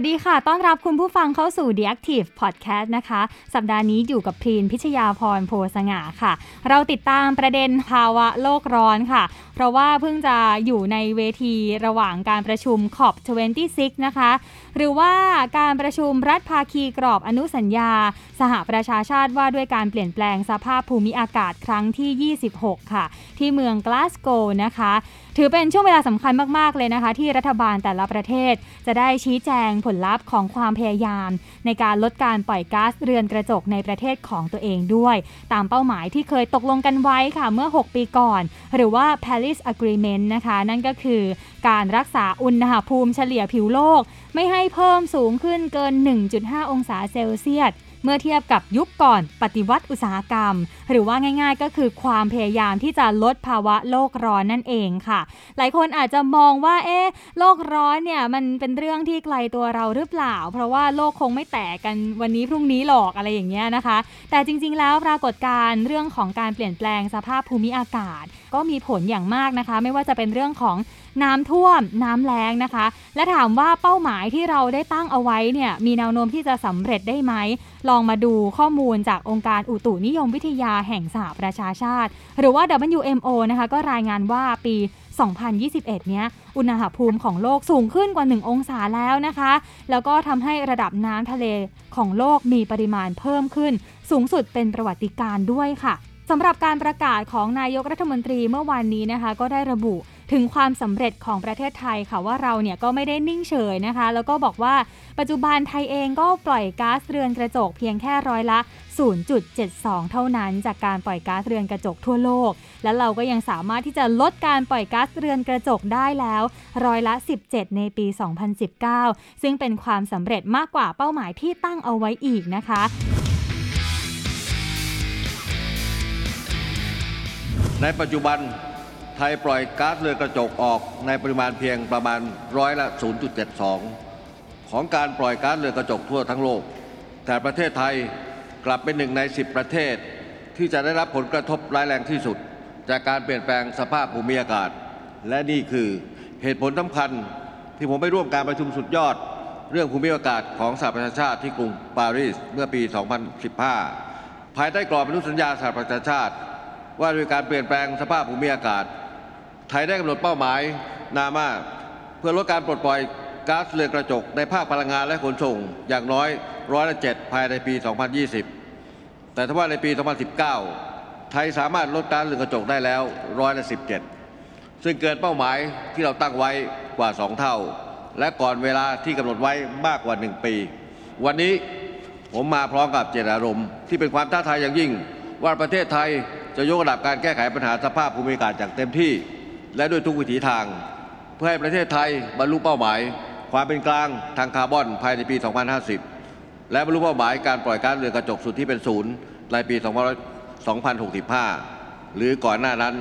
วัสดีค่ะ ต้อนรับคุณผู้ฟังเข้าสู่ The Active Podcast นะคะ สัปดาห์นี้อยู่กับพรีนพิชยาพรโพสง่าค่ะ เราติดตามประเด็นภาวะโลกร้อนค่ะ เพราะว่าเพิ่งจะอยู่ในเวทีระหว่างการประชุม COP26 นะคะ หรือว่าการประชุมรัฐภาคีกรอบอนุสัญญา สหประชาชาติว่าด้วยการเปลี่ยนแปลงสภาพภูมิอากาศครั้งที่ 26 ค่ะ ที่เมืองกลาสโกนะคะ ถือเป็นช่วงเวลาสำคัญมาก ๆ เลยนะคะ ที่รัฐบาลแต่ละประเทศ จะได้ชี้แจงผลลัพธ์ของความพยายาม ในการลดการปล่อยก๊าซเรือนกระจกในประเทศของตัวเองด้วย ตามเป้าหมายที่เคยตกลงกันไว้ค่ะเมื่อ 6 ปีก่อน หรือว่า Paris Agreement นะคะ นั่นก็คือการรักษาอุณหภูมิเฉลี่ยผิวโลก ไม่ให้เพิ่มสูงขึ้นเกิน 1.5 องศาเซลเซียส เมื่อเทียบกับยุคก่อนปฏิวัติอุตสาหกรรม หรือว่าง่าย ๆ ก็คือความพยายามที่จะลดภาวะโลกร้อนนั่นเองค่ะ หลายคนอาจจะมองว่าเอ๊ะโลกร้อนเนี่ยมันเป็นเรื่องที่ไกลตัวเราหรือเปล่า เพราะว่าโลกคงไม่แตกกันวันนี้พรุ่งนี้หรอกอะไรอย่างเงี้ยนะคะ แต่จริงๆแล้วปรากฏการณ์เรื่องของการเปลี่ยนแปลงสภาพภูมิอากาศ ก็มีผลอย่างมากนะคะ ไม่ว่าจะเป็นเรื่องของ น้ำท่วม น้ำแล้งนะคะ และถามว่าเป้าหมายที่เราได้ตั้งเอาไว้เนี่ยมีแนวโน้มที่จะสำเร็จได้ไหม ลองมาดูข้อมูลจากองค์การอุตุนิยมวิทยาแห่งสหประชาชาติ หรือว่า WMO นะคะก็รายงานว่าปี 2021 เนี้ยอุณหภูมิของโลกสูงขึ้นกว่า 1 องศาแล้วนะคะ แล้วก็ทำให้ระดับน้ำทะเลของโลกมีปริมาณเพิ่มขึ้น สูงสุดเป็นประวัติการด้วยค่ะสำหรับการประกาศของนายกรัฐมนตรีเมื่อวานนี้นะคะ ก็ได้ระบุ ถึงความสำเร็จของประเทศไทยค่ะว่าเราเนี่ยก็ไม่ได้นิ่งเฉยนะคะ แล้วก็บอกว่าปัจจุบันไทยเองก็ปล่อยก๊าซเรือนกระจกเพียงแค่ร้อยละ 0.72 เท่านั้น จากการปล่อยก๊าซเรือนกระจกทั่วโลก และเราก็ยังสามารถที่จะลดการปล่อยก๊าซเรือนกระจกได้แล้วร้อยละ 17 ในปี 2019 ซึ่งเป็นความสำเร็จมากกว่าเป้าหมายที่ตั้งเอาไว้อีกนะคะในปัจจุบัน ไทยปล่อยก๊าซเรือนกระจกออกในปริมาณเพียงประมาณร้อยละ 0.72 ของการปล่อยก๊าซเรือนกระจกทั่วทั้งโลก แต่ประเทศไทยกลับเป็นหนึ่งใน 10 ประเทศ ที่จะได้รับผลกระทบร้ายแรงที่สุด จากการเปลี่ยนแปลงสภาพภูมิอากาศ และนี่คือเหตุผลสำคัญที่ผมไปร่วมการประชุมสุดยอด เรื่องภูมิอากาศของสหประชาชาติที่กรุงปารีสเมื่อปี 2015 ภายใต้กรอบอนุสัญญาสหประชาชาติ ว่าด้วยการเปลี่ยนแปลงสภาพภูมิอากาศ ไทยได้กำหนดเป้าหมายนามาเพื่อลดการปลดปล่อยก๊าซเรือนกระจกในภาคพลังงานและขนส่งอย่างน้อยร้อยละเจ็ดภายในปี 2020 แต่ถ้าว่าในปี 2019 ไทยสามารถลดก๊าซเรือนกระจกได้แล้วร้อยละ17 ซึ่งเกินเป้าหมายที่เราตั้งไว้กว่า 2 เท่า และก่อนเวลาที่กำหนดไว้มากกว่า 1 ปี วันนี้ผมมาพร้อมกับเจตนารมณ์ที่เป็นความท้าทายอย่างยิ่ง ว่าประเทศไทยจะยกระดับการแก้ไขปัญหาสภาพภูมิอากาศอย่างเต็มที่ และด้วยทุกวิถีทาง เพื่อให้ประเทศไทยบรรลุเป้าหมาย ความเป็นกลางทางคาร์บอนภายในปี 2050 และบรรลุเป้าหมายการปล่อยก๊าซเรือนกระจกสุดที่เป็นศูนย์ในปี 2065 หรือก่อนหน้านั้น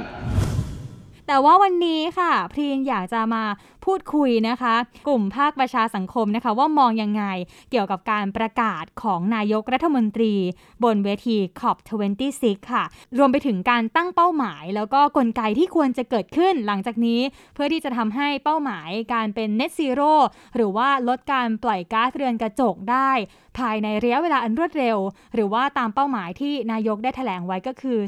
แต่ว่าวันนี้ค่ะ พรีนอยากจะมา พูดคุยนะคะ กลุ่มภาคประชาสังคมนะคะ ว่ามองยังไงเกี่ยวกับการประกาศของนายกรัฐมนตรี บนเวที COP26 ค่ะ รวมไปถึงการตั้งเป้าหมาย แล้วก็กลไกที่ควรจะเกิดขึ้นหลังจากนี้ เพื่อที่จะทำให้เป้าหมายการเป็น net zero หรือว่าลดการปล่อยก๊าซเรือนกระจกได้ ภายในระยะเวลาอันรวดเร็ว หรือว่าตามเป้าหมายที่นายกได้แถลงไว้ก็คือ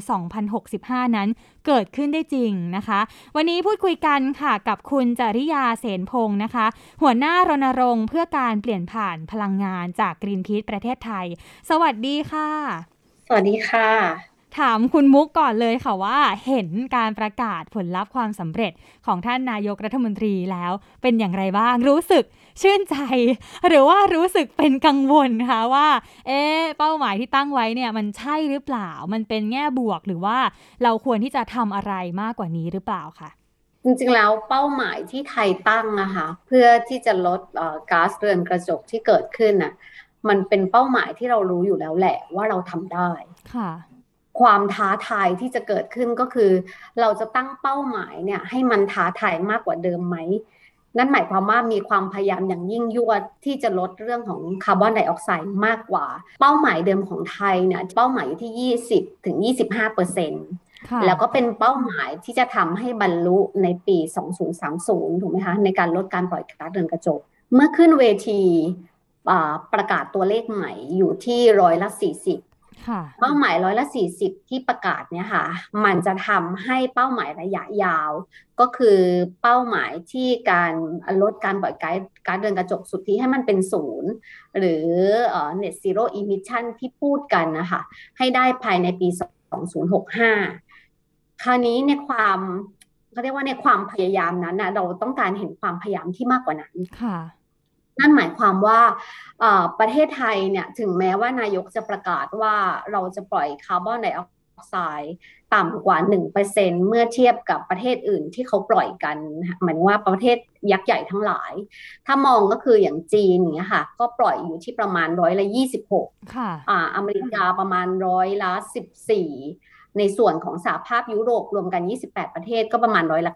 2065 นั้นเกิดขึ้นได้จริงนะคะ วันนี้พูดคุยกันค่ะกับคุณจริยาเสนพงศ์นะคะ หัวหน้ารณรงค์เพื่อการเปลี่ยนผ่านพลังงานจากกรีนพี e ประเทศไทย สวัสดีค่ะ สวัสดีค่ะ ถามคุณมุกก่อนเลยค่ะว่า เห็นการประกาศผลลัพธ์ความสำเร็จของท่านนายกรัฐมนตรีแล้วเป็นอย่างไรบ้างรู้สึกชื่นใจ หรือว่ารู้สึกเป็นกังวลคะว่า เอ๊เป้าหมายที่ตั้งไว้เนี่ยมันใช่หรือเปล่า มันเป็นแง่บวกหรือว่าเราควรที่จะทำอะไรมากกว่านี้หรือเปล่าคะ จริงๆ แล้วเป้าหมายที่ไทยตั้งนะคะเพื่อที่จะลดก๊าซเรือนกระจกที่เกิดขึ้นน่ะมันเป็นเป้าหมายที่เรารู้อยู่แล้วแหละว่าเราทำได้ค่ะ ความท้าทายที่จะเกิดขึ้นก็คือ เราจะตั้งเป้าหมายเนี่ย ให้มันท้าทายมากกว่าเดิมไหมนั่นหมายความว่ามีความพยายามอย่างยิ่งยวดที่จะลดเรื่องของคาร์บอนไดออกไซด์มากกว่า เป้าหมายเดิมของไทยเนี่ยเป้าหมายอยู่ที่ 20ถึง25เปอร์เซ็นต์ แล้วก็เป็นเป้าหมายที่จะทำให้บรรลุในปี 2030 ถูกไหมคะในการลดการปล่อยก๊าซเรือนกระจก เมื่อขึ้นเวทีประกาศตัวเลขใหม่อยู่ที่ร้อยละ 40เป้าหมายร้อยละสี่สิบที่ประกาศเนี่ยค่ะ มันจะทำให้เป้าหมายระยะยาว ก็คือเป้าหมายที่การลดการปล่อยก๊าซก๊าซเรือนกระจกสุทธิให้มันเป็นศูนย์หรือ net zero emission ที่พูดกันนะคะ ให้ได้ภายในปี 2065 คราวนี้ในความเขาเรียกว่าในความพยายามนั้นนะเราต้องการเห็นความพยายามที่มากกว่านั้นค่ะนั่นหมายความว่าประเทศไทยเนี่ยถึงแม้ว่านายกจะประกาศว่าเราจะปล่อยคาร์บอนไดออกไซด์ต่ำกว่า 1%เมื่อเทียบกับประเทศอื่นที่เขาปล่อยกันหมายว่าประเทศยักษ์ใหญ่ทั้งหลาย ถ้ามองก็คืออย่างจีนเนี่ยค่ะ ก็ปล่อยอยู่ที่ประมาณร้อยละ 26 ค่ะอ่าอเมริกาประมาณร้อยละ 14 ในส่วนของสหภาพยุโรปรวมกัน 28 ประเทศก็ประมาณร้อยละ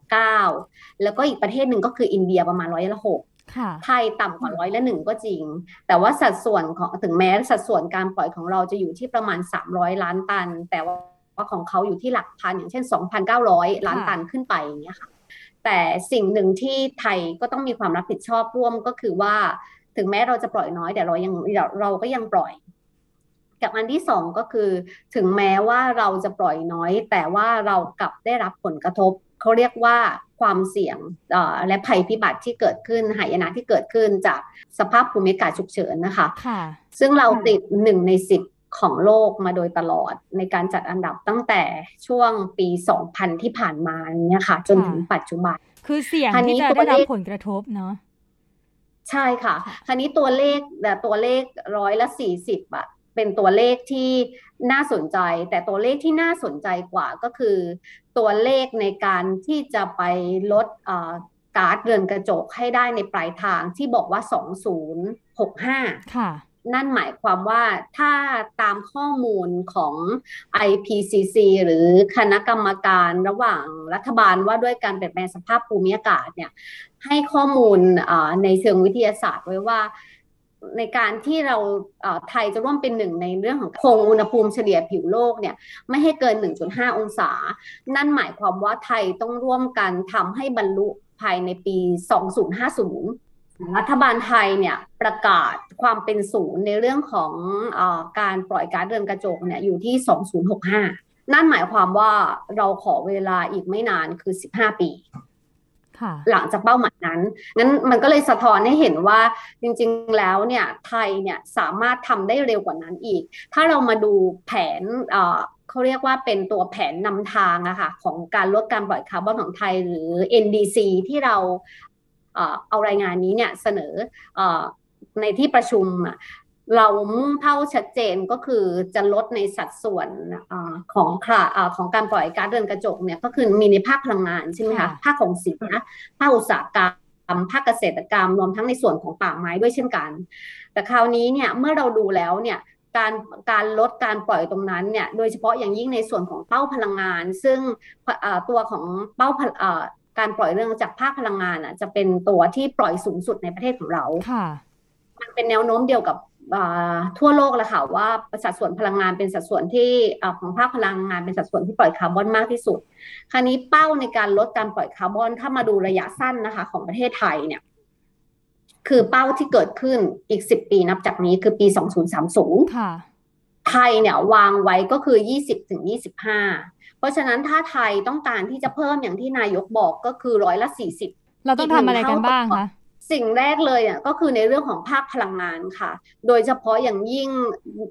9 แล้วก็อีกประเทศหนึ่งก็คืออินเดียประมาณร้อยละ 6ไทยต่ำกว่าร้อยละหนึ่งก็จริง แต่ว่าสัดส่วนของถึงแม้สัดส่วนการปล่อยของเราจะอยู่ที่ประมาณ 300 ล้านตัน แต่ว่าของเขาอยู่ที่หลักพันอย่างเช่น 2,900 ล้านตันขึ้นไปอย่างเงี้ยค่ะ แต่สิ่งหนึ่งที่ไทยก็ต้องมีความรับผิดชอบร่วมก็คือว่า ถึงแม้เราจะปล่อยน้อยแต่เรายังเราก็ยังปล่อย กับอันที่สองก็คือ ถึงแม้ว่าเราจะปล่อยน้อย แต่ว่าเรากลับได้รับผลกระทบเขาเรียกว่าความเสี่ยงและภัยพิบัติที่เกิดขึ้นหายนะที่เกิดขึ้นจากสภาพภูมิอากาศฉุกเฉินนะคะซึ่งเราติดหนึ่งในสิบของโลกมาโดยตลอดในการจัดอันดับตั้งแต่ช่วงปี 2000 ที่ผ่านมาเนี่ยค่ะ จนถึงปัจจุบัน คือเสี่ยงที่จะได้รับผลกระทบเนาะใช่ค่ะ คราวนี้ตัวเลขแต่ตัวเลขร้อยละสี่สิบอะ เป็นตัวเลขที่น่าสนใจ แต่ตัวเลขที่น่าสนใจกว่าก็คือ ตัวเลขในการที่จะไปลดก๊าซเรือนกระจกให้ได้ในปลายทางที่บอกว่า 2065 ค่ะ นั่นหมายความว่าถ้าตามข้อมูลของ IPCC หรือคณะกรรมการระหว่างรัฐบาลว่าด้วยการเปลี่ยนแปลงสภาพภูมิอากาศเนี่ยให้ข้อมูลในเชิงวิทยาศาสตร์ไว้ว่า ในการที่เราไทยจะร่วมเป็นหนึ่งในเรื่องของคงอุณหภูมิเฉลี่ยผิวโลกเนี่ยไม่ให้เกิน 1.5 องศา นั่นหมายความว่าไทยต้องร่วมกันทำให้บรรลุภายในปี 2050รัฐบาลไทยเนี่ยประกาศความเป็นศูนย์ในเรื่องของอการปล่อยก๊าซเรือนกระจกเนี่ยอยู่ที่ 2065 นั่นหมายความว่าเราขอเวลาอีกไม่นานคือ 15 ปี หลังจากเป้าหมายนั้นงั้นมันก็เลยสะท้อนให้เห็นว่าจริงๆแล้วเนี่ยไทยเนี่ยสามารถทำได้เร็วกว่านั้นอีก ถ้าเรามาดูแผนเขาเรียกว่าเป็นตัวแผนนำทางอะค่ะของการลดการปล่อยคาร์บอนของไทยหรือ NDC ที่เราเอารายงานนี้เนี่ยเสนอในที่ประชุม เรามุ่งเป้าชัดเจนก็คือจะลดในสัดส่วนอของค่ะของการปล่อยก๊าซเรือนกระจกเนี่ยก็คือมีในภาคพลังงานใช่ไหมคะภาคของสินนะภาคอุตสาหกรรมภาคเกษตรกรรมรวมทั้งในส่วนของป่าไม้ด้วยเช่นกัน แต่คราวนี้เนี่ยเมื่อเราดูแล้วเนี่ยการการลดการปล่อยตรงนั้นเนี่ยโดยเฉพาะอย่างยิ่งในส่วนของเป้าพลังงาน ซึ่งตัวของเป้าการปล่อยเรื่องจากภาคพลังงานอะจะเป็นตัวที่ปล่อยสูงสุดในประเทศของเราค่ะมันเป็นแนวโน้มเดียวกับ ทั่วโลกแล้วค่ะว่าสัดส่วนพลังงานเป็นสัดส่วนที่ของภาคพลังงานเป็นสัดส่วนที่ปล่อยคาร์บอนมากที่สุด คราวนี้เป้าในการลดการปล่อยคาร์บอนถ้ามาดูระยะสั้นนะคะ ของประเทศไทยเนี่ย คือเป้าที่เกิดขึ้นอีกสิบปีนับจากนี้คือปีสองศูนย์สามศูนย์ไทยเนี่ยวางไว้ก็คือยี่สิบถึงยี่สิบห้าเพราะฉะนั้นถ้าไทยต้องการที่จะเพิ่มอย่างที่นายกบอกก็คือร้อยละสี่สิบเราต้องทำอะไรกันบ้างคะ สิ่งแรกเลยอะก็คือในเรื่องของภาคพลังงานค่ะ โดยเฉพาะอย่างยิ่ง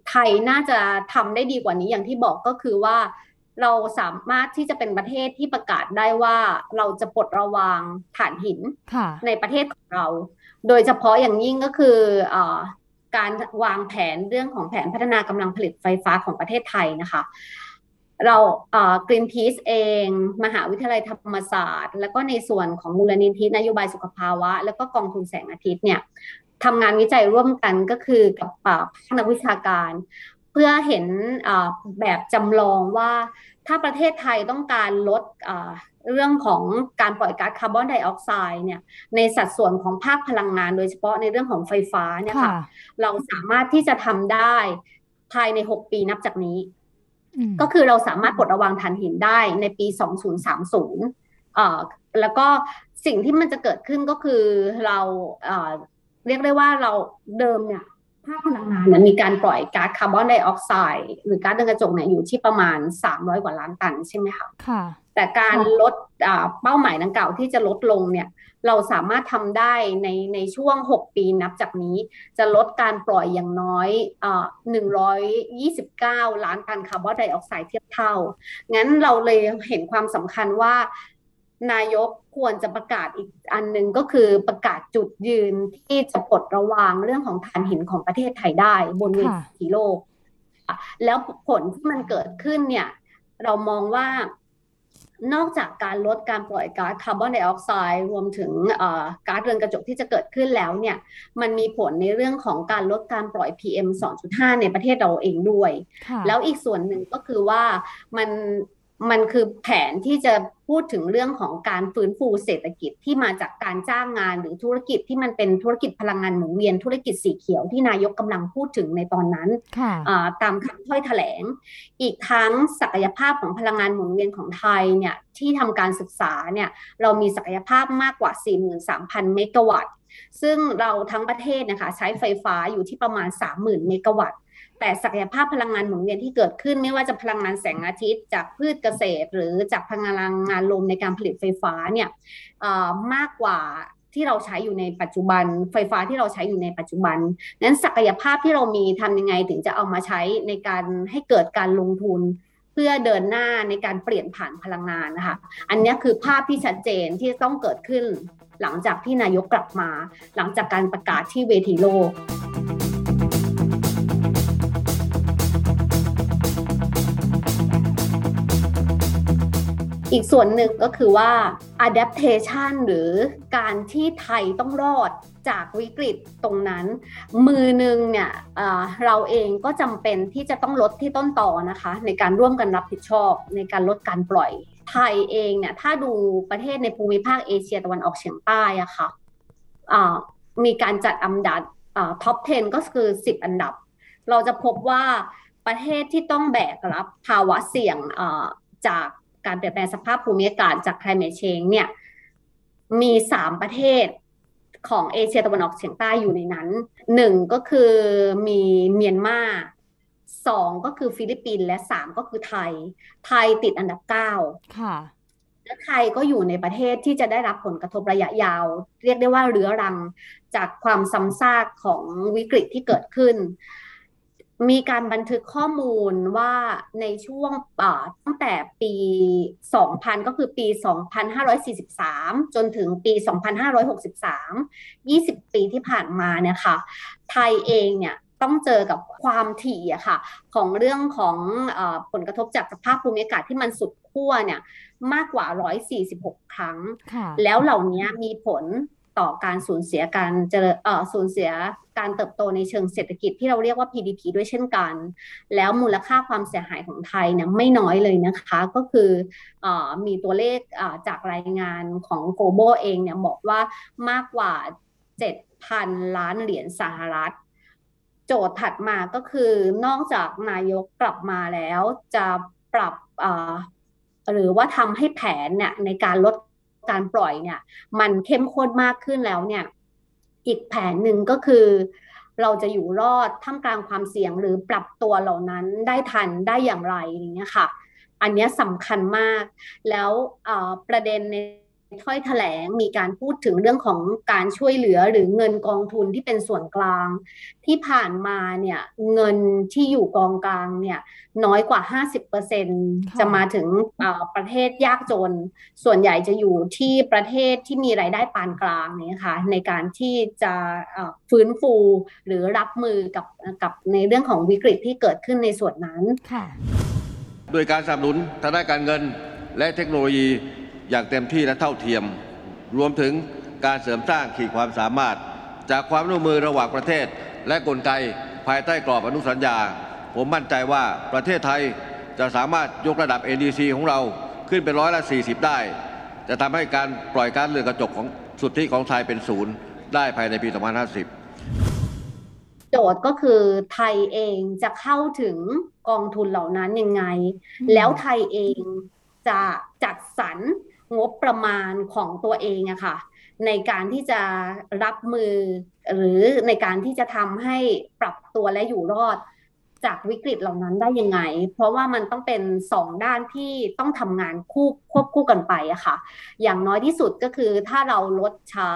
ไทยน่าจะทำได้ดีกว่านี้อย่างที่บอกก็คือว่า เราสามารถที่จะเป็นประเทศที่ประกาศได้ว่าเราจะปลดระวางถ่านหินในประเทศของเรา โดยเฉพาะอย่างยิ่งก็คืออการวางแผนเรื่องของแผนพัฒนากำลังผลิตไฟฟ้าของประเทศไทยนะคะ เรากรีนพีซเอง มหาวิทยาลัยธรรมศาสตร์ แล้วก็ในส่วนของมูลนิธินโยบายสุขภาวะ แล้วก็กองทุนแสงอาทิตย์เนี่ยทำงานวิจัยร่วมกันก็คือกับนักวิชาการ เพื่อเห็นแบบจำลองว่าถ้าประเทศไทยต้องการลดเรื่องของการปล่อยก๊าซคาร์บอนไดออกไซด์เนี่ยในสัดส่วนของภาคพลังงาน โดยเฉพาะในเรื่องของไฟฟ้าเนี่ยค่ะเราสามารถที่จะทำได้ภายใน 6 ปีนับจากนี้ ก็คือเราสามารถปลดระวางถ่านหินได้ในปี 2030อ่าแล้วก็สิ่งที่มันจะเกิดขึ้นก็คือเราเรียกได้ว่าเราเดิมเนี่ยภาคพลังงานเนี่ยมีการปล่อยก๊าซคาร์บอนไดออกไซด์หรือก๊าซเรือนกระจกเนี่ยอยู่ที่ประมาณ 300 กว่าล้านตันใช่ไหมคะค่ะ แต่การลดเป้าหมายดังกล่าวที่จะลดลงเนี่ยเราสามารถทำได้ในในช่วง 6 ปีนับจากนี้ จะลดการปล่อยอย่างน้อย129 ล้านตันคาร์บอนไดออกไซด์เทียบเท่า งั้นเราเลยเห็นความสำคัญว่านายกควรจะประกาศอีกอันหนึ่งก็คือประกาศจุดยืนที่จะปลดระวางเรื่องของถ่านหินของประเทศไทยได้บนเวทีโลก แล้วผลที่มันเกิดขึ้นเนี่ย เรามองว่า นอกจากการลดการปล่อยก๊าซคาร์บอนไดออกไซด์รวมถึงก๊าซเรือนกระจกที่จะเกิดขึ้นแล้วเนี่ยมันมีผลในเรื่องของการลดการปล่อย PM 2.5 ในประเทศเราเองด้วย แล้วอีกส่วนหนึ่งก็คือว่ามัน มันคือแผนที่จะพูดถึงเรื่องของการฟื้นฟูเศรษฐกิจที่มาจากการจ้างงานหรือธุรกิจที่มันเป็นธุรกิจพลังงานหมุนเวียนธุรกิจสีเขียวที่นายกกำลังพูดถึงในตอนนั้นตามคำถ้อยแถลง อีกทั้งศักยภาพของพลังงานหมุนเวียนของไทยเนี่ยที่ทำการศึกษาเนี่ยเรามีศักยภาพมากกว่า 43,000 เมกะวัตต์ซึ่งเราทั้งประเทศนะคะใช้ไฟฟ้าอยู่ที่ประมาณ 30,000 เมกะวัตต์ แต่ศักยภาพพลังงานหมุนเวียนที่เกิดขึ้น ไม่ว่าจะพลังงานแสงอาทิตย์ จากพืชเกษตร หรือจากพลังงานลมในการผลิตไฟฟ้าเนี่ยมากกว่าที่เราใช้อยู่ในปัจจุบัน ไฟฟ้าที่เราใช้อยู่ในปัจจุบัน นั้นศักยภาพที่เรามีทำยังไงถึงจะเอามาใช้ในการให้เกิดการลงทุน เพื่อเดินหน้าในการเปลี่ยนผ่านพลังงานนะคะอันนี้คือภาพที่ชัดเจนที่ต้องเกิดขึ้น หลังจากที่นายกกลับมา หลังจากการประกาศที่เวทีโลก อีกส่วนหนึ่งก็คือว่า adaptation หรือการที่ไทยต้องรอดจากวิกฤตตรงนั้น มือหนึ่งเนี่ยเราเองก็จำเป็นที่จะต้องลดที่ต้นต่อนะคะ ในการร่วมกันรับผิดชอบ ในการลดการปล่อย ไทยเองเนี่ยถ้าดูประเทศในภูมิภาคเอเชียตะวันออกเฉียงใต้อะคะ่ะมีการจัดอันดับท็อป 10 ก็คือ 10 อันดับ เราจะพบว่าประเทศที่ต้องแบกรับภาวะเสี่ยงจาก การเปลี่ยนแปลงสภาพภูมิอากาศจาก climate change เนี่ยมีสามประเทศของเอเชียตะวันออกเฉียงใต้อยู่ในนั้นหนึ่งก็คือมีเมียนมาสองก็คือฟิลิปปินส์และสามก็คือไทย ไทยติดอันดับเก้าค่ะและไทยก็อยู่ในประเทศที่จะได้รับผลกระทบระยะยาว เรียกได้ว่าเรื้อรังจากความซ้ำซากของวิกฤตที่เกิดขึ้น มีการบันทึกข้อมูลว่าในช่วงตั้งแต่ปี 2000 ก็คือปี 2543 จนถึงปี 2563 20 ปีที่ผ่านมาเนี่ยค่ะ ไทยเองเนี่ยต้องเจอกับความถี่อะค่ะ ของเรื่องของอผลกระทบจากสภาพภูมิอากาศที่มันสุดขั้วเนี่ยมากกว่า 146 ครั้ง แล้วเหล่านี้มีผล ต่อการสูญเสียการเจริญเอ่อสูญเสียการเติบโตในเชิงเศรษฐกิจที่เราเรียกว่า PDP ด้วยเช่นกัน แล้วมูลค่าความเสียหายของไทยเนี่ยไม่น้อยเลยนะคะ ก็คืออมีตัวเลขจากรายงานของ global เองเนี่ยบอกว่ามากกว่า 7,000 ล้านเหรียญสหรัฐ โจทย์ถัดมาก็คือนอกจากนายกกลับมาแล้วจะปรับหรือว่าทำให้แผนเนี่ยในการลด การปล่อยเนี่ย มันเข้มข้นมากขึ้นแล้วเนี่ย อีกแผนหนึ่งก็คือ เราจะอยู่รอดท่ามกลางความเสี่ยงหรือปรับตัวเหล่านั้นได้ทันได้อย่างไรอย่างเงี้ยค่ะ อันนี้สำคัญมาก แล้วประเด็นใน ถ้อยแถลงมีการพูดถึงเรื่องของการช่วยเหลือหรือเงินกองทุนที่เป็นส่วนกลาง ที่ผ่านมาเนี่ยเงินที่อยู่กองกลางเนี่ยน้อยกว่า 50%จะมาถึงประเทศยากจน ส่วนใหญ่จะอยู่ที่ประเทศที่มีรายได้ปานกลางเนี่ยค่ะในการที่จะฟื้นฟูหรือรับมือกับกับในเรื่องของวิกฤตที่เกิดขึ้นในส่วนนั้นโดยการสนับสนุนทางด้านการเงินและเทคโนโลยี อย่างเต็มที่และเท่าเทียม รวมถึงการเสริมสร้างขีดความสามารถ จากความร่วมมือระหว่างประเทศ และกลไกภายใต้กรอบอนุสัญญา ผมมั่นใจว่าประเทศไทยจะสามารถยกระดับ NDC ของเราขึ้นเป็นร้อยละ 40 ได้ จะทำให้การปล่อยการเรือนกระจกของสุทธิของไทยเป็นศูนย์ได้ภายในปี 2050 โจทย์ก็คือไทยเองจะเข้าถึงกองทุนเหล่านั้นยังไง แล้วไทยเองจะจัดสรร งบประมาณของตัวเองอะค่ะ ในการที่จะรับมือ หรือในการที่จะทำให้ปรับตัวและอยู่รอดจากวิกฤตเหล่านั้นได้ยังไง เพราะว่ามันต้องเป็นสองด้านที่ต้องทำงานคู่ควบคู่กันไปอะค่ะ อย่างน้อยที่สุดก็คือถ้าเราลดช้า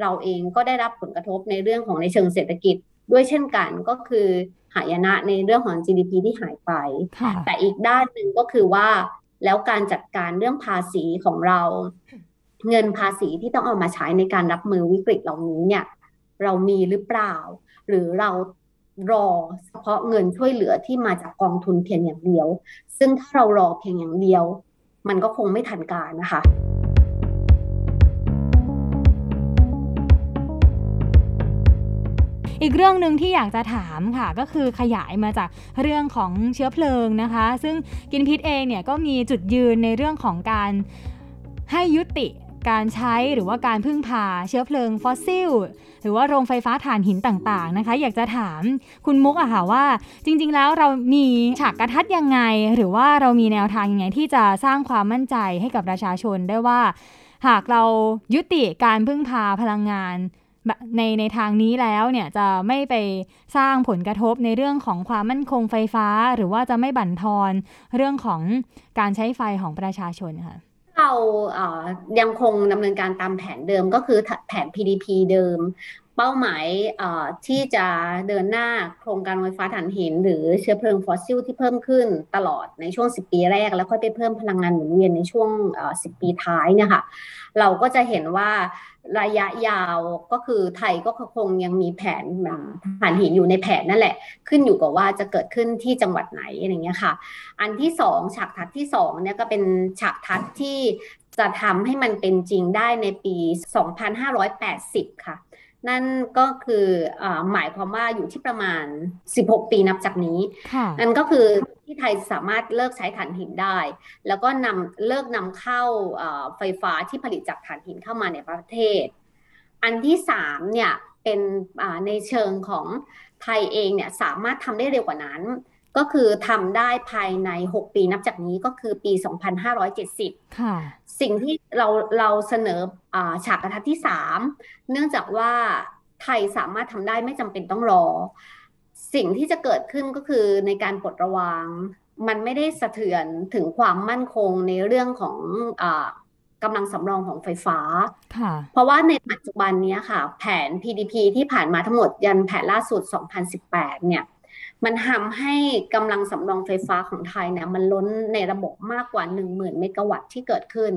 เราเองก็ได้รับผลกระทบในเรื่องของในเชิงเศรษฐกิจ ด้วยเช่นกันก็คือหายนะในเรื่องของ GDP ที่หายไป แต่อีกด้านหนึ่งก็คือว่า แล้วการจัดการเรื่องภาษีของเรา เงินภาษีที่ต้องเอามาใช้ในการรับมือวิกฤตเหล่านี้เนี่ย เรามีหรือเปล่า หรือเรารอเฉพาะเงินช่วยเหลือที่มาจากกองทุนเพียงอย่างเดียว ซึ่งถ้าเรารอเพียงอย่างเดียว มันก็คงไม่ทันการนะคะ อีกเรื่องหนึ่งที่อยากจะถามค่ะ ก็คือขยายมาจากเรื่องของเชื้อเพลิงนะคะ ซึ่งกินพิษเองเนี่ยก็มีจุดยืนในเรื่องของการให้ยุติการใช้หรือว่าการพึ่งพาเชื้อเพลิงฟอสซิล หรือว่าโรงไฟฟ้าถ่านหินต่างๆนะคะ อยากจะถามคุณมุกอะค่ะว่า จริง ๆ แล้วเรามีฉากกระทัดยังไง หรือว่าเรามีแนวทางยังไงที่จะสร้างความมั่นใจให้กับประชาชนได้ว่า หากเรายุติการพึ่งพาพลังงาน ในในทางนี้แล้วเนี่ยจะไม่ไปสร้างผลกระทบในเรื่องของความมั่นคงไฟฟ้า หรือว่าจะไม่บั่นทอนเรื่องของการใช้ไฟของประชาชนค่ะเรายังคงดำเนินการตามแผนเดิมก็คือแผน PDP เดิม เป้าหมายที่จะเดินหน้าโครงการไฟฟ้าถ่านหิน หรือเชื้อเพลิงฟอสซิลที่เพิ่มขึ้นตลอดในช่วง 10 ปีแรก แล้วค่อยไปเพิ่มพลังงานหมุนเวียนในช่วง 10 ปีท้ายเนี่ยค่ะเราก็จะเห็นว่า ระยะยาวก็คือไทยก็คงยังมีแผนผ่านหินอยู่ในแผนนั่นแหละ ขึ้นอยู่กับว่าจะเกิดขึ้นที่จังหวัดไหนอะไรเงี้ยค่ะ อันที่สองฉากทัศน์ที่สองเนี่ยก็เป็นฉากทัศน์ที่จะทำให้มันเป็นจริงได้ในปี 2580 ค่ะ นั่นก็คืออหมายความว่าอยู่ที่ประมาณ 16 ปีนับจากนี้ นั่นก็คือที่ไทยสามารถเลิกใช้ถ่านหินได้ แล้วก็นำเลิกนำเข้าไฟฟ้าที่ผลิตจากถ่านหินเข้ามาในประเทศ อันที่สามเนี่ยเป็นในเชิงของไทยเองเนี่ยสามารถทำได้เร็วกว่านั้น ก็คือทำได้ภายใน 6 ปีนับจากนี้ก็คือปี 2570 ค่ะ สิ่งที่เราเราเสนออฉากกระทัดที่ 3 เนื่องจากว่าไทยสามารถทำได้ไม่จำเป็นต้องรอ สิ่งที่จะเกิดขึ้นก็คือในการปลดระวาง มันไม่ได้สะเทือนถึงความมั่นคงในเรื่องของอกำลังสำรองของไฟฟ้า เพราะว่าในปัจจุบันนี้ค่ะ แผน PDP ที่ผ่านมาทั้งหมดยันแผนล่าสุด 2018 เนี่ย มันทำให้กำลังสำรองไฟฟ้าของไทยเนี่ยมันล้นในระบบมากกว่า 1 0,000 เมกะวัตต์ที่เกิดขึ้น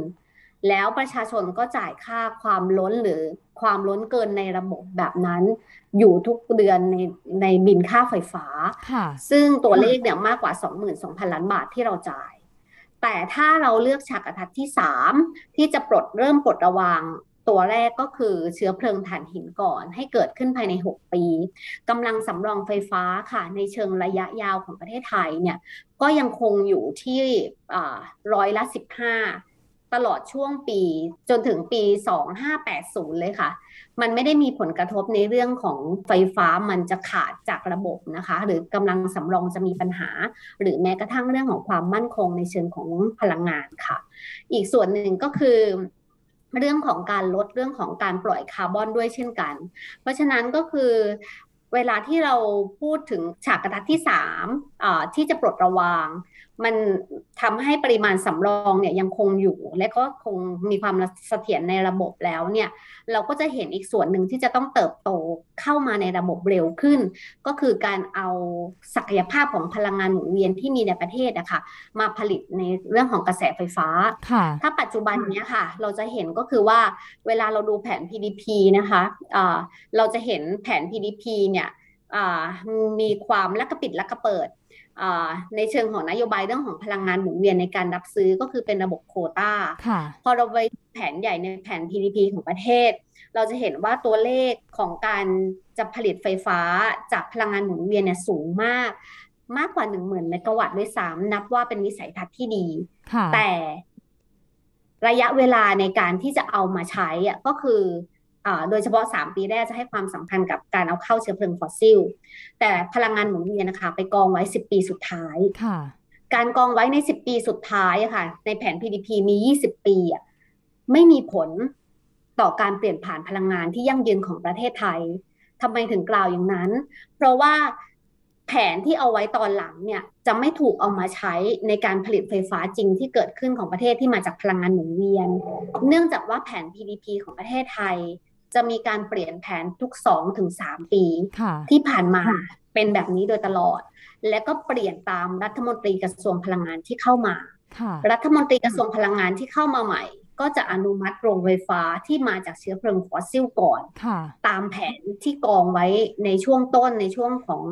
แล้วประชาชนก็จ่ายค่าความล้นหรือความล้นเกินในระบบแบบนั้น อยู่ทุกเดือนในในบินค่าไฟฟ้า ซึ่งตัวเลขเนี่ยมากกว่า 22,000 ล้านบาทที่เราจ่าย แต่ถ้าเราเลือกฉากกระทัดที่ 3 ที่จะปลดเริ่มปลดระวาง ตัวแรกก็คือเชื้อเพลิงถ่านหินก่อน ให้เกิดขึ้นภายใน 6 ปีกำลังสำรองไฟฟ้าค่ะ ในเชิงระยะยาวของประเทศไทยเนี่ยก็ยังคงอยู่ที่ร้อยละ15 ตลอดช่วงปีจนถึงปี 2580 เลยค่ะ มันไม่ได้มีผลกระทบในเรื่องของไฟฟ้ามันจะขาดจากระบบนะคะ หรือกำลังสำรองจะมีปัญหา หรือแม้กระทั่งเรื่องของความมั่นคงในเชิงของพลังงานค่ะ อีกส่วนหนึ่งก็คือ เรื่องของการลดเรื่องของการปล่อยคาร์บอนด้วยเช่นกัน เพราะฉะนั้นก็คือเวลาที่เราพูดถึงฉากกระทัดที่3ที่จะปลดระวาง มันทำให้ปริมาณสำรองเนี่ยยังคงอยู่ และก็คงมีความเสถียรในระบบแล้วเนี่ย เราก็จะเห็นอีกส่วนหนึ่งที่จะต้องเติบโต เข้ามาในระบบเร็วขึ้น ก็คือการเอาศักยภาพของพลังงานหมุนเวียนที่มีในประเทศนะคะมาผลิตในเรื่องของกระแสไฟฟ้า ถ้าปัจจุบันนี้ค่ะ เราจะเห็นก็คือว่าเวลาเราดูแผน PDP นะคะะเราจะเห็นแผน PDP เนี่ยมีความและกระปิดและกระเปิด ในเชิงของนโยบายเรื่องของพลังงานหมุนเวียนในการรับซื้อก็คือเป็นระบบโคตาพอเราไปแผนใหญ่ในแผน PDP ของประเทศ เราจะเห็นว่าตัวเลขของการจะผลิตไฟฟ้าจากพลังงานหมุนเวียนเนี่ยสูงมาก มากกว่าหนึ่งหมื่นเมกะวัตต์ด้วยซ้ำนับว่าเป็นวิสัยทัศน์ที่ดี แต่ระยะเวลาในการที่จะเอามาใช้อะก็คือ โดยเฉพาะ 3 ปีแรกจะให้ความสำคัญกับการเอาเข้าเชื้อเพลิงฟอสซิล แต่พลังงานหมุนเวียนนะคะไปกองไว้ 10 ปีสุดท้ายการกองไว้ใน 10 ปีสุดท้ายค่ะ ในแผน PDP มี 20 ปีอะไม่มีผลต่อการเปลี่ยนผ่านพลังงานที่ยั่งยืนของประเทศไทยทำไมถึงกล่าวอย่างนั้น เพราะว่าแผนที่เอาไว้ตอนหลังเนี่ยจะไม่ถูกเอามาใช้ในการผลิตไฟฟ้าจริงที่เกิดขึ้นของประเทศที่มาจากพลังงานหมุนเวียน เนื่องจากว่าแผน PDP ของประเทศไทย จะมีการเปลี่ยนแผนทุก2ถึง3ปีที่ผ่านมาเป็นแบบนี้โดยตลอด และก็เปลี่ยนตามรัฐมนตรีกระทรวงพลังงานที่เข้ามา รัฐมนตรีกระทรวงพลังงานที่เข้ามาใหม่ ก็จะอนุมัติโรงไฟฟ้าที่มาจากเชื้อเพลิงฟอสซิลก่อน ตามแผนที่กองไว้ในช่วงต้นในช่วงของ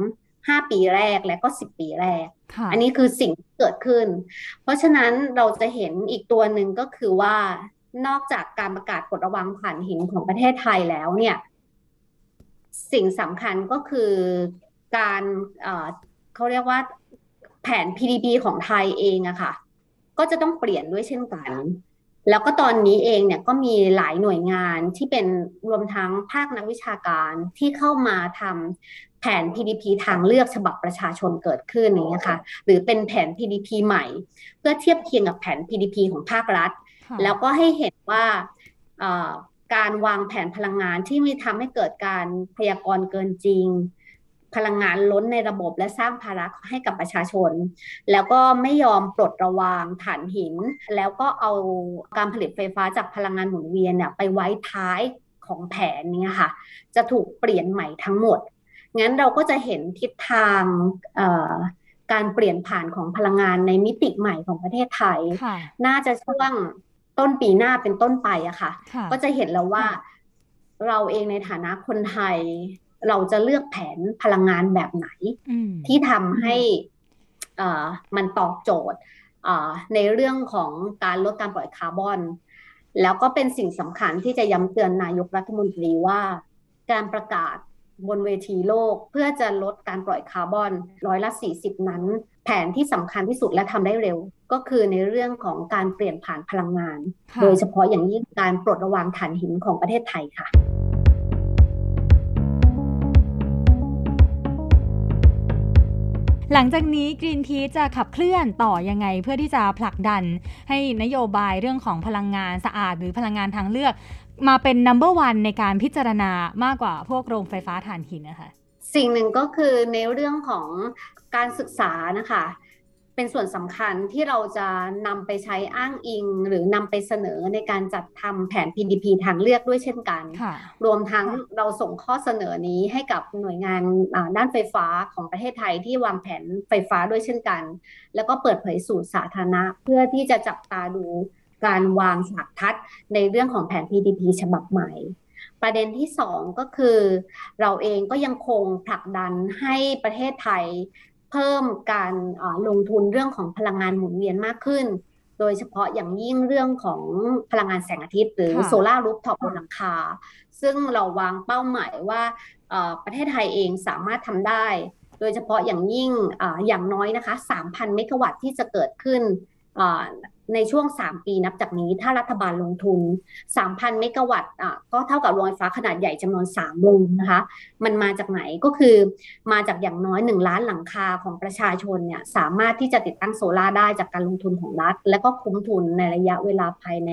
ห้าปีแรกและก็สิบปีแรก อันนี้คือสิ่งที่เกิดขึ้น เพราะฉะนั้นเราจะเห็นอีกตัวหนึ่งก็คือว่า นอกจากการประกาศกฎระวังผ่านหินของประเทศไทยแล้วเนี่ย สิ่งสำคัญก็คือการเขาเรียกว่าแผน PDP ของไทยเองอะค่ะ ก็จะต้องเปลี่ยนด้วยเช่นกัน แล้วก็ตอนนี้เองเนี่ยก็มีหลายหน่วยงานที่เป็นรวมทั้งภาคนักวิชาการที่เข้ามาทำแผน PDP ทางเลือกฉบับประชาชนเกิดขึ้นนี้นะคะหรือเป็นแผน PDP ใหม่ เพื่อเทียบเคียงกับแผน PDP ของภาครัฐ แล้วก็ให้เห็นว่าการวางแผนพลังงานที่มีทำให้เกิดการพยากรณ์เกินจริง พลังงานล้นในระบบและสร้างภาระให้กับประชาชน แล้วก็ไม่ยอมปลดระวางถ่านหิน แล้วก็เอาการผลิตไฟฟ้าจากพลังงานหมุนเวียนเนี่ยไปไว้ท้ายของแผนนี้ค่ะ จะถูกเปลี่ยนใหม่ทั้งหมด งั้นเราก็จะเห็นทิศทางการเปลี่ยนผ่านของพลังงานในมิติใหม่ของประเทศไทย น่าจะช่วง ต้นปีหน้าเป็นต้นไปอะค่ะ ก็จะเห็นแล้วว่าเราเองในฐานะคนไทย เราจะเลือกแผนพลังงานแบบไหน ที่ทำให้มันตอบโจทย์ในเรื่องของการลดการปล่อยคาร์บอน แล้วก็เป็นสิ่งสำคัญที่จะย้ำเตือนนายกรัฐมนตรีว่า การประกาศ บนเวทีโลก เพื่อจะลดการปล่อยคาร์บอนร้อยละ 40 นั้น แผนที่สำคัญที่สุดและทำได้เร็ว ก็คือในเรื่องของการเปลี่ยนผ่านพลังงาน โดยเฉพาะอย่างยิ่งการปลดระวางถ่านหินของประเทศไทยค่ะหลังจากนี้กรีนทีจะขับเคลื่อนต่อยังไงเพื่อที่จะผลักดัน ให้นโยบายเรื่องของพลังงานสะอาด หรือพลังงานทางเลือก มาเป็นนัมเบอร์วันในการพิจารณามากกว่าพวกโรงไฟฟ้าถ่านหินนะคะ สิ่งหนึ่งก็คือในเรื่องของการศึกษานะคะ เป็นส่วนสำคัญที่เราจะนำไปใช้อ้างอิง หรือนำไปเสนอในการจัดทำแผน PDP ทางเลือกด้วยเช่นกัน รวมทั้งเราส่งข้อเสนอนี้ให้กับหน่วยงานด้านไฟฟ้าของประเทศไทยที่วางแผนไฟฟ้าด้วยเช่นกัน แล้วก็เปิดเผยสู่สาธารณะเพื่อที่จะจับตาดู การวางฉากทัดในเรื่องของแผน PDP ฉบับใหม่ ประเด็นที่สองก็คือ เราเองก็ยังคงผลักดันให้ประเทศไทยเพิ่มการลงทุนเรื่องของพลังงานหมุนเวียนมากขึ้น โดยเฉพาะอย่างยิ่งเรื่องของพลังงานแสงอาทิตย์ หรือโซลารูฟท็อปบนหลังคา ซึ่งเราวางเป้าหมายว่าประเทศไทยเองสามารถทำได้ โดยเฉพาะอย่างยิ่งออย่างน้อยนะคะ 3,000 เมกะวัตต์ที่จะเกิดขึ้น ในช่วง 3 ปีนับจากนี้ ถ้ารัฐบาลลงทุน 3,000 เมกะวัตต์อะก็เท่ากับโรงไฟฟ้าขนาดใหญ่จำนวน 3 โรงนะคะ มันมาจากไหนก็คือมาจากอย่างน้อย 1 ล้านหลังคาของประชาชนเนี่ยสามารถที่จะติดตั้งโซลาได้จากการลงทุนของรัฐ และก็คุ้มทุนในระยะเวลาภายใน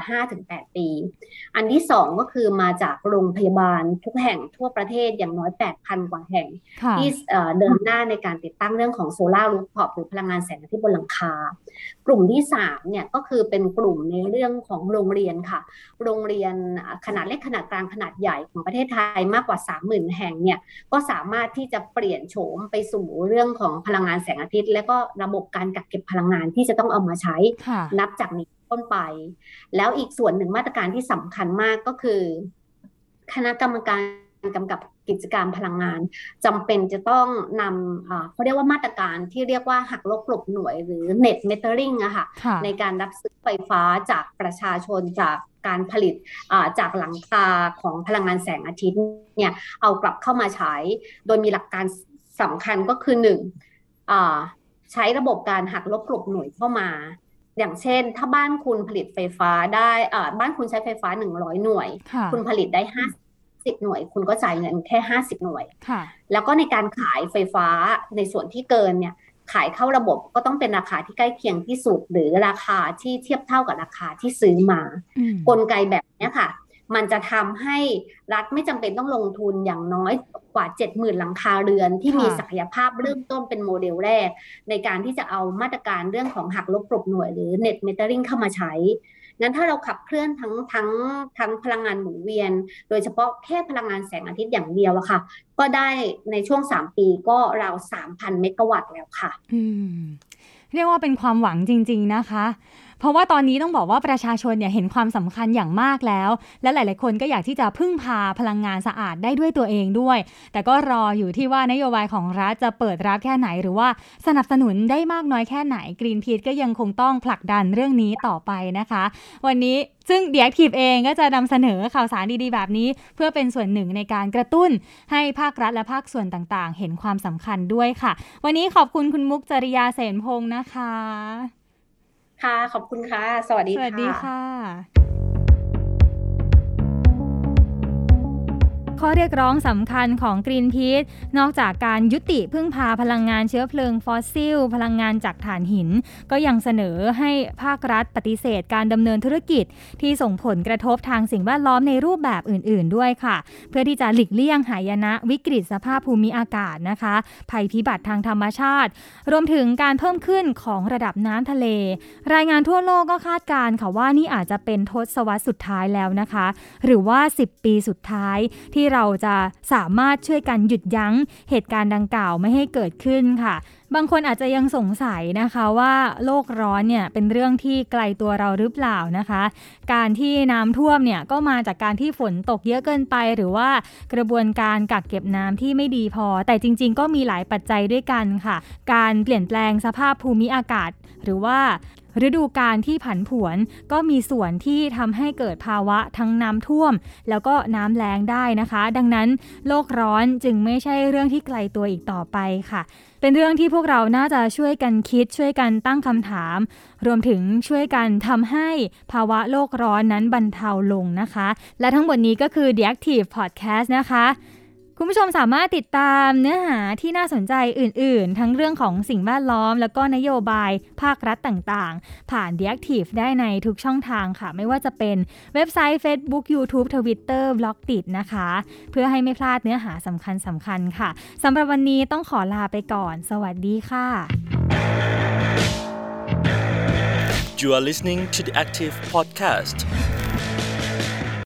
5-8ปี อันที่2ก็คือมาจากโรงพยาบาลทุกแห่งทั่วประเทศอย่างน้อย8,000กว่าแห่ง ที่เดินหน้าในการติดตั้งเรื่องของโซลารูฟท็อปหรือพลังงานแสงอาทิตย์บนหลังคา กลุ่มที่3เนี่ยก็คือเป็นกลุ่มในเรื่องของโรงเรียนค่ะ โรงเรียนขนาดเล็กขนาดกลางขนาดใหญ่ของประเทศไทยมากกว่า 30,000 แห่งเนี่ยก็สามารถที่จะเปลี่ยนโฉมไปสู่เรื่องของพลังงานแสงอาทิตย์ และก็ระบบการกักเก็บพลังงานที่จะต้องเอามาใช้นับจากนี้ต้นไป แล้วอีกส่วนหนึ่งมาตรการที่สำคัญมากก็คือ คณะกรรมการ กำกับกิจการพลังงานจำเป็นจะต้องนำเขาเรียกว่ามาตรการที่เรียกว่าหักลบกลบหน่วยหรือ net metering อะค่ะในการรับซื้อไฟฟ้าจากประชาชนจากการผลิตจากหลังคาของพลังงานแสงอาทิตย์เนี่ยเอากลับเข้ามาใช้ โดยมีหลักการสำคัญก็คือหนึ่งใช้ระบบการหักลบกลบหน่วยเข้ามาอย่างเช่น ถ้าบ้านคุณผลิตไฟฟ้าได้อ่าบ้านคุณใช้ไฟฟ้าหนึ่งร้อยหน่วย คุณผลิตได้ ห้าสิบหน่วย คุณก็จ่ายเงินแค่ห้าสิบหน่วยแล้วก็ในการขายไฟฟ้าในส่วนที่เกินเนี่ยขายเข้าระบบก็ต้องเป็นราคาที่ใกล้เคียงที่สุด หรือราคาที่เทียบเท่ากับราคาที่ซื้อมากลไกแบบนี้ค่ะ มันจะทำให้รัฐไม่จำเป็นต้องลงทุนอย่างน้อยกว่า 70,000 หลังคาเรือน ที่มีศักยภาพเริ่มต้นเป็นโมเดลแรก ในการที่จะเอามาตรการเรื่องของหักลบกลบหน่วยหรือ net metering เข้ามาใช้งั้นถ้าเราขับเคลื่อนทั้งทั้งทั้งพลังงานหมุนเวียน โดยเฉพาะแค่พลังงานแสงอาทิตย์อย่างเดียวอะค่ะ ก็ได้ในช่วง 3 ปีก็ราว3,000 เมกะวัตต์แล้วค่ะอืมเรียกว่าเป็นความหวังจริง ๆ นะคะ เพราะว่าตอนนี้ต้องบอกว่าประชาชนเนี่ยเห็นความสำคัญอย่างมากแล้ว และหลาย ๆ คนก็อยากที่จะพึ่งพาพลังงานสะอาดได้ด้วยตัวเองด้วย แต่ก็รออยู่ที่ว่านโยบายของรัฐจะเปิดรับแค่ไหน หรือว่าสนับสนุนได้มากน้อยแค่ไหนกรีนพีทก็ยังคงต้องผลักดันเรื่องนี้ต่อไปนะคะ วันนี้ซึ่งเดียทีฟเองก็จะนำเสนอข่าวสารดีๆ แบบนี้ เพื่อเป็นส่วนหนึ่งในการกระตุ้น ให้ภาครัฐและภาคส่วนต่างๆ เห็นความสำคัญด้วยค่ะ วันนี้ขอบคุณคุณมุกจริยาเสนพงศ์นะคะ ค่ะ ขอบคุณค่ะ สวัสดีค่ะ สวัสดีค่ะ ข้อเรียกร้องสำคัญของ Greenpeace นอกจากการยุติพึ่งพาพลังงานเชื้อเพลิงฟอสซิล พลังงานจากถ่านหิน ก็ยังเสนอให้ภาครัฐปฏิเสธการดำเนินธุรกิจ ที่ส่งผลกระทบทางสิ่งแวดล้อมในรูปแบบอื่น ๆ ด้วยค่ะ เพื่อที่จะหลีกเลี่ยงหายนะวิกฤตสภาพภูมิอากาศนะคะ ภัยพิบัติทางธรรมชาติ รวมถึงการเพิ่มขึ้นของระดับน้ำทะเล รายงานทั่วโลกก็คาดการณ์ค่ะว่านี่อาจจะเป็นทศวรรษสุดท้ายแล้วนะคะ หรือว่า 10 ปีสุดท้ายที่เราจะสามารถช่วยกันหยุดยั้งเหตุการณ์ดังกล่าวไม่ให้เกิดขึ้นค่ะ บางคนอาจจะยังสงสัยนะคะว่าโลกร้อนเนี่ยเป็นเรื่องที่ไกลตัวเราหรือเปล่านะคะ การที่น้ำท่วมเนี่ยก็มาจากการที่ฝนตกเยอะเกินไป หรือว่ากระบวนการกักเก็บน้ำที่ไม่ดีพอ แต่จริง ๆ ก็มีหลายปัจจัยด้วยกันค่ะ การเปลี่ยนแปลงสภาพภูมิอากาศ หรือว่า ฤดูกาลที่ผันผวน ก็มีส่วนที่ทำให้เกิดภาวะทั้งน้ำท่วม แล้วก็น้ำแล้งได้นะคะ ดังนั้นโลกร้อนจึงไม่ใช่เรื่องที่ไกลตัวอีกต่อไปค่ะ เป็นเรื่องที่พวกเราน่าจะช่วยกันคิดช่วยกันตั้งคำถาม รวมถึงช่วยกันทำให้ภาวะโลกร้อนนั้นบรรเทาลงนะคะ และทั้งหมดนี้ก็คือ The Active Podcast นะคะ คุณผู้ชมสามารถติดตามเนื้อหาที่น่าสนใจอื่น ๆ ทั้งเรื่องของสิ่งแวดล้อม แล้วก็นโยบายภาครัฐต่าง ๆ ผ่าน The Active ได้ในทุกช่องทางค่ะ ไม่ว่าจะเป็นเว็บไซต์ Facebook YouTube Twitter บล็อกติดนะคะ เพื่อให้ไม่พลาดเนื้อหาสำคัญสำคัญค่ะสำหรับวันนี้ต้องขอลาไปก่อน สวัสดีค่ะ You are listening to the Active Podcast